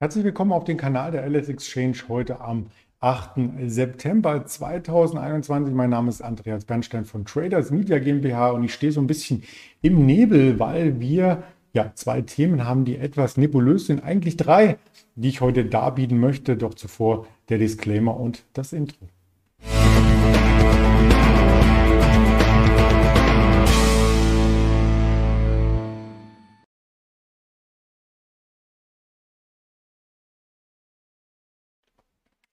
Herzlich willkommen auf den Kanal der LS Exchange heute am 8. September 2021. Mein Name ist Andreas Bernstein von Traders Media GmbH und ich stehe so ein bisschen im Nebel, weil wir ja zwei Themen haben, die etwas nebulös sind. Eigentlich drei, die ich heute darbieten möchte. Doch zuvor der Disclaimer und das Intro.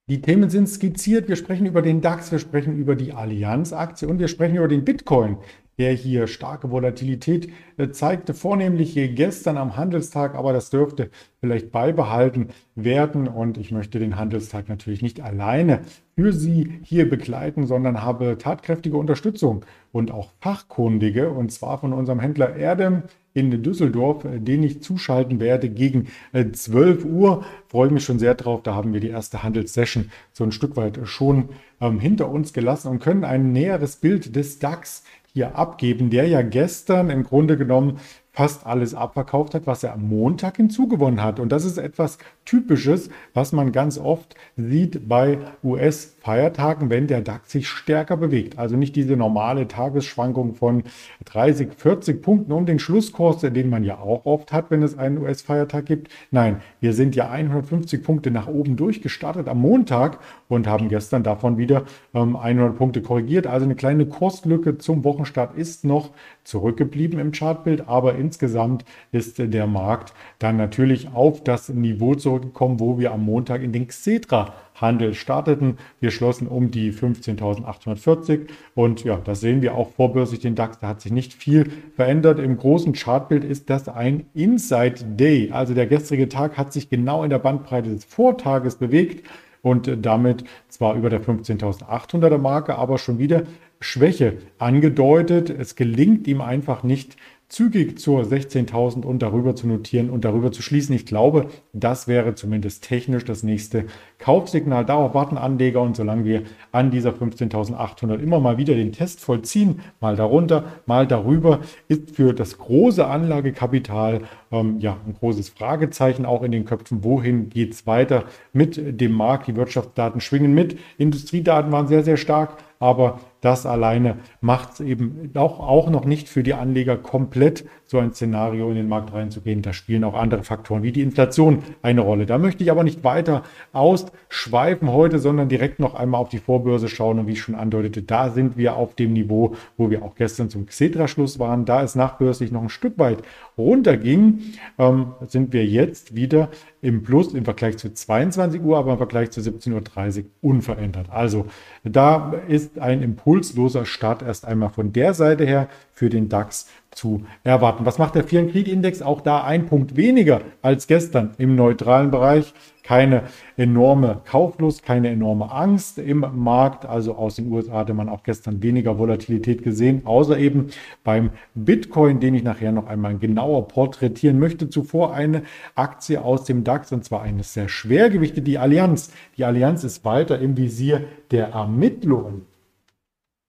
Die Themen sind skizziert. Wir sprechen über den DAX, wir sprechen über die Allianz-Aktie und wir sprechen über den Bitcoin, der hier starke Volatilität äh, zeigte, vornehmlich gestern am Handelstag, aber das dürfte vielleicht beibehalten werden. Und ich möchte den Handelstag natürlich nicht alleine für Sie hier begleiten, sondern habe tatkräftige Unterstützung und auch fachkundige, und zwar von unserem Händler Erdem in Düsseldorf, äh, den ich zuschalten werde gegen 12 äh, Uhr. Freue mich schon sehr drauf. Da haben wir die erste Handelssession so ein Stück weit schon ähm, hinter uns gelassen und können ein näheres Bild des DAX hier abgeben, der ja gestern im Grunde genommen fast alles abverkauft hat, was er am Montag hinzugewonnen hat. Und das ist etwas Typisches, was man ganz oft sieht bei US-Feiertagen, wenn der DAX sich stärker bewegt. Also nicht diese normale Tagesschwankung von 30, 40 Punkten um den Schlusskurs, den man ja auch oft hat, wenn es einen US-Feiertag gibt. Nein, wir sind ja 150 Punkte nach oben durchgestartet am Montag und haben gestern davon wieder ähm, 100 Punkte korrigiert. Also eine kleine Kurslücke zum Wochenstart ist noch zurückgeblieben im Chartbild, aber insgesamt ist der Markt dann natürlich auf das Niveau zurückgekommen, wo wir am Montag in den Xetra Handel starteten. Wir schlossen um die 15.840 und ja, das sehen wir auch vorbörslich den DAX. Da hat sich nicht viel verändert. Im großen Chartbild ist das ein Inside Day. Also der gestrige Tag hat sich genau in der Bandbreite des Vortages bewegt und damit zwar über der 15.800er Marke, aber schon wieder Schwäche angedeutet. Es gelingt ihm einfach nicht, zügig zur 16.000 und darüber zu notieren und darüber zu schließen. Ich glaube, das wäre zumindest technisch das nächste Kaufsignal. Darauf warten Anleger und solange wir an dieser 15.800 immer mal wieder den Test vollziehen, mal darunter, mal darüber, ist für das große Anlagekapital ähm, ja ein großes Fragezeichen auch in den Köpfen. Wohin geht es weiter mit dem Markt? Die Wirtschaftsdaten schwingen mit. Industriedaten waren sehr, sehr stark aber das alleine macht es eben auch, auch noch nicht für die Anleger komplett so ein Szenario in den Markt reinzugehen. Da spielen auch andere Faktoren wie die Inflation eine Rolle. Da möchte ich aber nicht weiter ausschweifen heute, sondern direkt noch einmal auf die Vorbörse schauen. Und wie ich schon andeutete, da sind wir auf dem Niveau, wo wir auch gestern zum Xetra-Schluss waren. Da es nachbörslich noch ein Stück weit runterging, ähm, sind wir jetzt wieder im Plus im Vergleich zu 22 Uhr, aber im Vergleich zu 17.30 Uhr unverändert. Also da ist ein impulsloser Start erst einmal von der Seite her für den DAX zu erwarten. Was macht der Fear Creed Index? Auch da ein Punkt weniger als gestern im neutralen Bereich. Keine enorme Kauflust, keine enorme Angst im Markt. Also aus den USA hatte man auch gestern weniger Volatilität gesehen, außer eben beim Bitcoin, den ich nachher noch einmal genauer porträtieren möchte. Zuvor eine Aktie aus dem DAX und zwar eine sehr schwergewichte, die Allianz. Die Allianz ist weiter im Visier der Ermittlungen.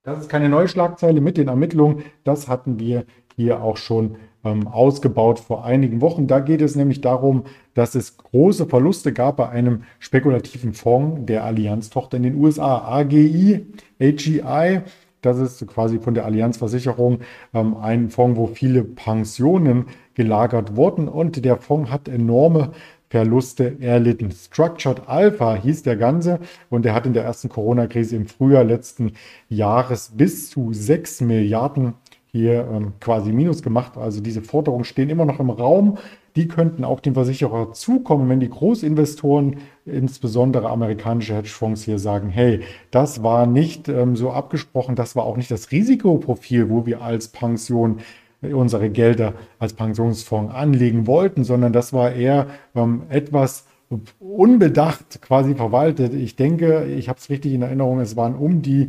Das ist keine neue Schlagzeile mit den Ermittlungen. Das hatten wir hier auch schon ähm, ausgebaut vor einigen Wochen. Da geht es nämlich darum, dass es große Verluste gab bei einem spekulativen Fonds der Allianz-Tochter in den USA, AGI, AGI. Das ist quasi von der Allianzversicherung ähm, ein Fonds, wo viele Pensionen gelagert wurden und der Fonds hat enorme Verluste erlitten. Structured Alpha hieß der Ganze und der hat in der ersten Corona-Krise im Frühjahr letzten Jahres bis zu 6 Milliarden hier ähm, quasi Minus gemacht. Also diese Forderungen stehen immer noch im Raum. Die könnten auch dem Versicherer zukommen, wenn die Großinvestoren, insbesondere amerikanische Hedgefonds, hier sagen, hey, das war nicht ähm, so abgesprochen, das war auch nicht das Risikoprofil, wo wir als Pension unsere Gelder als Pensionsfonds anlegen wollten, sondern das war eher ähm, etwas unbedacht quasi verwaltet. Ich denke, ich habe es richtig in Erinnerung, es waren um die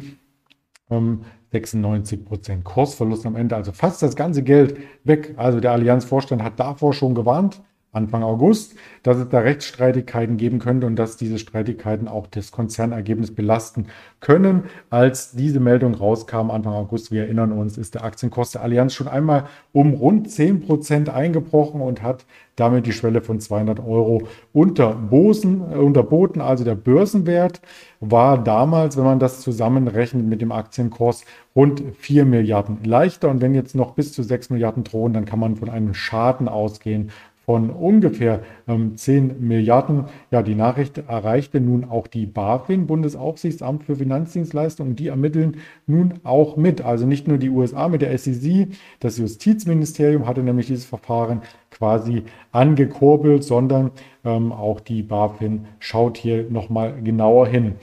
ähm, 96 Prozent Kursverlust am Ende, also fast das ganze Geld weg. Also der Allianzvorstand hat davor schon gewarnt, Anfang August, dass es da Rechtsstreitigkeiten geben könnte und dass diese Streitigkeiten auch das Konzernergebnis belasten können. Als diese Meldung rauskam Anfang August, wir erinnern uns, ist der Aktienkurs der Allianz schon einmal um rund 10 Prozent eingebrochen und hat damit die Schwelle von 200 Euro unterboten. unterboten. Also der Börsenwert war damals, wenn man das zusammenrechnet mit dem Aktienkurs, rund 4 Milliarden leichter. Und wenn jetzt noch bis zu 6 Milliarden drohen, dann kann man von einem Schaden ausgehen von ungefähr ähm, 10 Milliarden. Ja, die Nachricht erreichte nun auch die BaFin, Bundesaufsichtsamt für Finanzdienstleistungen. Die ermitteln nun auch mit. Also nicht nur die USA mit der SEC, das Justizministerium hatte nämlich dieses Verfahren quasi angekurbelt, sondern ähm, auch die BaFin schaut hier nochmal genauer hin.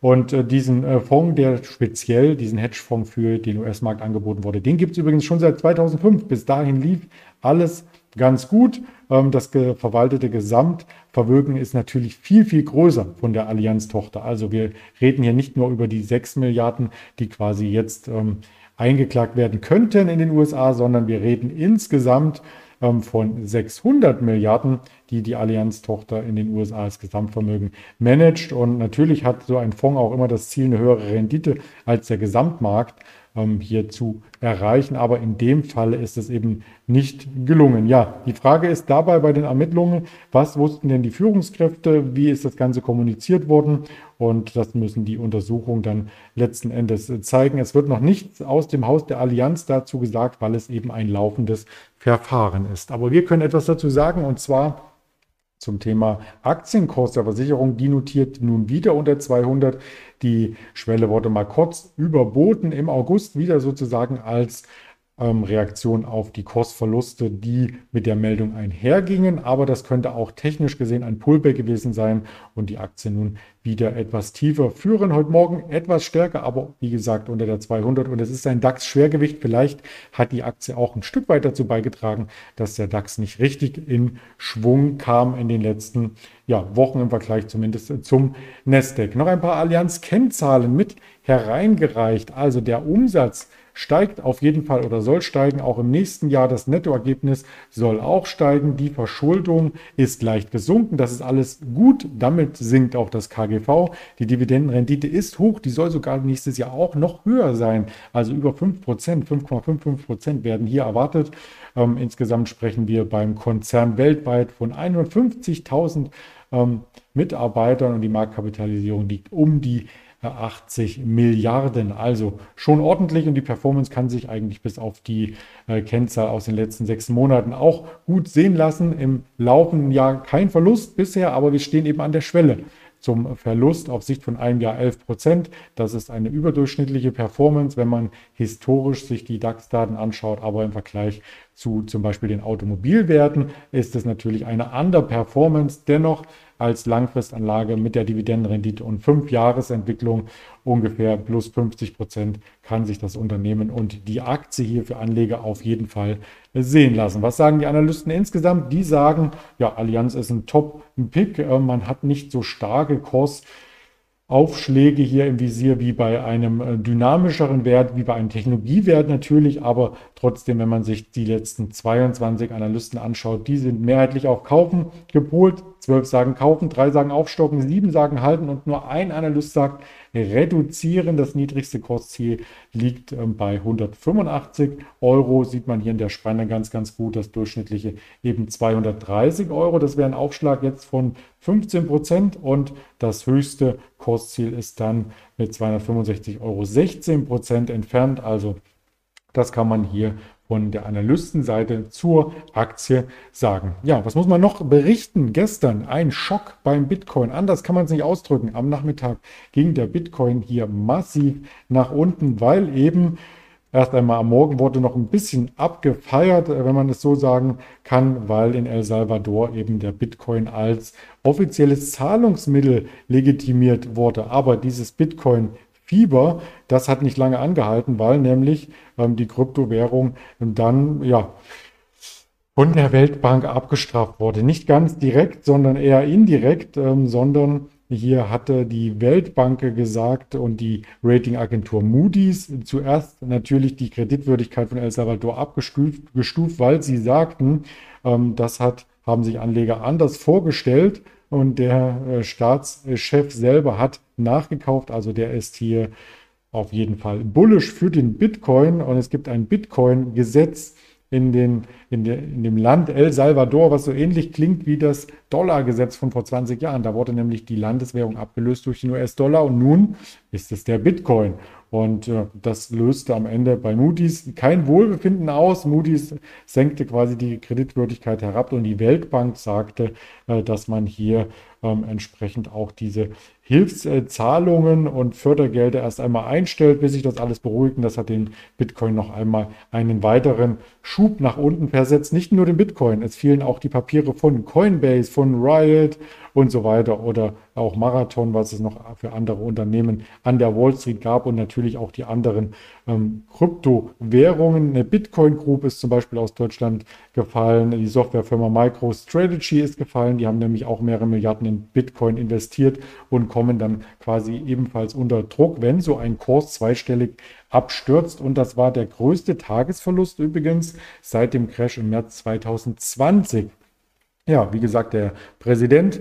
Und äh, diesen äh, Fonds, der speziell, diesen Hedgefonds für den US-Markt angeboten wurde, den gibt es übrigens schon seit 2005. Bis dahin lief alles ganz gut. Ähm, das verwaltete Gesamtvermögen ist natürlich viel, viel größer von der Allianz-Tochter. Also wir reden hier nicht nur über die 6 Milliarden, die quasi jetzt ähm, eingeklagt werden könnten in den USA, sondern wir reden insgesamt ähm, von 600 Milliarden, die die Allianz-Tochter in den USA als Gesamtvermögen managt. Und natürlich hat so ein Fonds auch immer das Ziel, eine höhere Rendite als der Gesamtmarkt ähm, hier zu erreichen. Aber in dem Fall ist es eben nicht gelungen. Ja, die Frage ist dabei bei den Ermittlungen, was wussten denn die Führungskräfte? Wie ist das Ganze kommuniziert worden? Und das müssen die Untersuchungen dann letzten Endes zeigen. Es wird noch nichts aus dem Haus der Allianz dazu gesagt, weil es eben ein laufendes Verfahren ist. Aber wir können etwas dazu sagen und zwar zum Thema Aktienkurs der Versicherung. Die notiert nun wieder unter 200. Die Schwelle wurde mal kurz überboten im August wieder sozusagen als ähm, Reaktion auf die Kursverluste, die mit der Meldung einhergingen. Aber das könnte auch technisch gesehen ein Pullback gewesen sein und die Aktie nun wieder etwas tiefer führen. Heute Morgen etwas stärker, aber wie gesagt unter der 200 und es ist ein DAX-Schwergewicht. Vielleicht hat die Aktie auch ein Stück weit dazu beigetragen, dass der DAX nicht richtig in Schwung kam in den letzten ja, Wochen im Vergleich zumindest zum Nasdaq. Noch ein paar Allianz-Kennzahlen mit hereingereicht. Also der Umsatz steigt auf jeden Fall oder soll steigen. Auch im nächsten Jahr das Nettoergebnis soll auch steigen. Die Verschuldung ist leicht gesunken. Das ist alles gut. Damit sinkt auch das KGV. Die Dividendenrendite ist hoch. Die soll sogar nächstes Jahr auch noch höher sein. Also über 5% 5,55% werden hier erwartet. Ähm, insgesamt sprechen wir beim Konzern weltweit von 150.000 ähm, Mitarbeitern und die Marktkapitalisierung liegt um die 80 Milliarden. Also schon ordentlich und die Performance kann sich eigentlich bis auf die äh, Kennzahl aus den letzten sechs Monaten auch gut sehen lassen. Im laufenden Jahr kein Verlust bisher, aber wir stehen eben an der Schwelle zum Verlust auf Sicht von einem Jahr 11 Prozent. Das ist eine überdurchschnittliche Performance, wenn man historisch sich die DAX-Daten anschaut, aber im Vergleich zu zum Beispiel den Automobilwerten ist es natürlich eine Underperformance. Dennoch als Langfristanlage mit der Dividendenrendite und 5-Jahres-Entwicklung ungefähr plus 50 Prozent kann sich das Unternehmen und die Aktie hier für Anleger auf jeden Fall sehen lassen. Was sagen die Analysten insgesamt? Die sagen, ja, Allianz ist ein Top-Pick. Äh, man hat nicht so starke Kurs. Aufschläge hier im Visier wie bei einem äh, dynamischeren Wert, wie bei einem Technologiewert natürlich, aber trotzdem, wenn man sich die letzten 22 Analysten anschaut, die sind mehrheitlich auf Kaufen gepolt. Zwölf sagen kaufen, drei sagen aufstocken, sieben sagen halten und nur ein Analyst sagt reduzieren. Das niedrigste Kursziel liegt ähm, bei 185 Euro. Sieht man hier in der Spanne ganz, ganz gut. Das durchschnittliche eben 230 Euro. Das wäre ein Aufschlag jetzt von 15 Prozent und das höchste Kursziel ist dann mit 265 Euro 16 Prozent entfernt. Also das kann man hier von der Analystenseite zur Aktie sagen. Ja, was muss man noch berichten? Gestern ein Schock beim Bitcoin. Anders kann man es nicht ausdrücken. Am Nachmittag ging der Bitcoin hier massiv nach unten, weil eben Erst einmal am Morgen wurde noch ein bisschen abgefeiert, wenn man es so sagen kann, weil in El Salvador eben der Bitcoin als offizielles Zahlungsmittel legitimiert wurde. Aber dieses Bitcoin Fieber, das hat nicht lange angehalten, weil nämlich ähm, die Kryptowährung dann ja von der Weltbank abgestraft wurde. Nicht ganz direkt, sondern eher indirekt, ähm, sondern hier hatte die Weltbank gesagt und die Ratingagentur Moody's zuerst natürlich die Kreditwürdigkeit von El Salvador abgestuft, weil sie sagten, ähm, das hat haben sich Anleger anders vorgestellt und der äh, Staatschef selber hat nachgekauft. Also der ist hier auf jeden Fall bullish für den Bitcoin und es gibt ein Bitcoin-Gesetz in, den, in, de, in dem Land El Salvador, was so ähnlich klingt wie das Dollargesetz von vor 20 Jahren. Da wurde nämlich die Landeswährung abgelöst durch den US-Dollar und nun ist es der Bitcoin. Und äh, das löste am Ende bei Moody's kein Wohlbefinden aus. Moody's senkte quasi die Kreditwürdigkeit herab und die Weltbank sagte, äh, dass man hier ähm, entsprechend auch diese Hilfszahlungen und Fördergelder erst einmal einstellt, bis sich das alles beruhigt. Und das hat den Bitcoin noch einmal einen weiteren Schub nach unten versetzt. Nicht nur den Bitcoin, es fielen auch die Papiere von Coinbase, von Riot und so weiter oder auch Marathon, was es noch für andere Unternehmen an der Wall Street gab und natürlich auch die anderen ähm, Kryptowährungen. Eine Bitcoin Group ist zum Beispiel aus Deutschland gefallen, die Softwarefirma MicroStrategy ist gefallen, die haben nämlich auch mehrere Milliarden in Bitcoin investiert und kommen dann quasi ebenfalls unter Druck, wenn so ein Kurs zweistellig abstürzt. Und das war der größte Tagesverlust übrigens seit dem Crash im März 2020. Ja, wie gesagt, der Präsident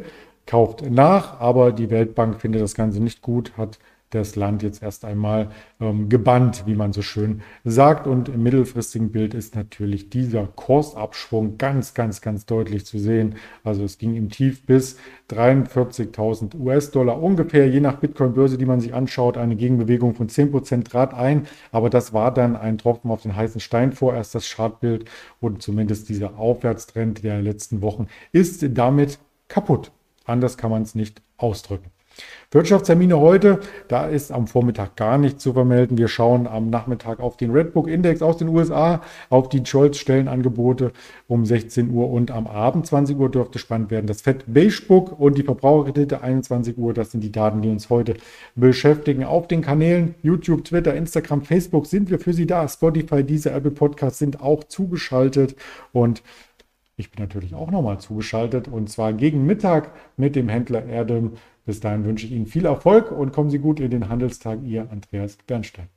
kauft nach, aber die Weltbank findet das Ganze nicht gut, hat das Land jetzt erst einmal ähm, gebannt, wie man so schön sagt. Und im mittelfristigen Bild ist natürlich dieser Kursabschwung ganz, ganz, ganz deutlich zu sehen. Also es ging im Tief bis 43.000 US-Dollar ungefähr, je nach Bitcoin-Börse, die man sich anschaut, eine Gegenbewegung von 10% trat ein. Aber das war dann ein Tropfen auf den heißen Stein vorerst, das Chartbild und zumindest dieser Aufwärtstrend der letzten Wochen ist damit kaputt. Anders kann man es nicht ausdrücken. Wirtschaftstermine heute, da ist am Vormittag gar nichts zu vermelden. Wir schauen am Nachmittag auf den Redbook Index aus den USA, auf die Scholz-Stellenangebote um 16 Uhr und am Abend 20 Uhr dürfte spannend werden. Das Fed Beigebook und die Verbraucherkredite 21 Uhr, das sind die Daten, die uns heute beschäftigen. Auf den Kanälen YouTube, Twitter, Instagram, Facebook sind wir für Sie da. Spotify, diese Apple Podcasts sind auch zugeschaltet und ich bin natürlich auch nochmal zugeschaltet und zwar gegen Mittag mit dem Händler Erdem bis dahin wünsche ich Ihnen viel Erfolg und kommen Sie gut in den Handelstag. Ihr Andreas Bernstein.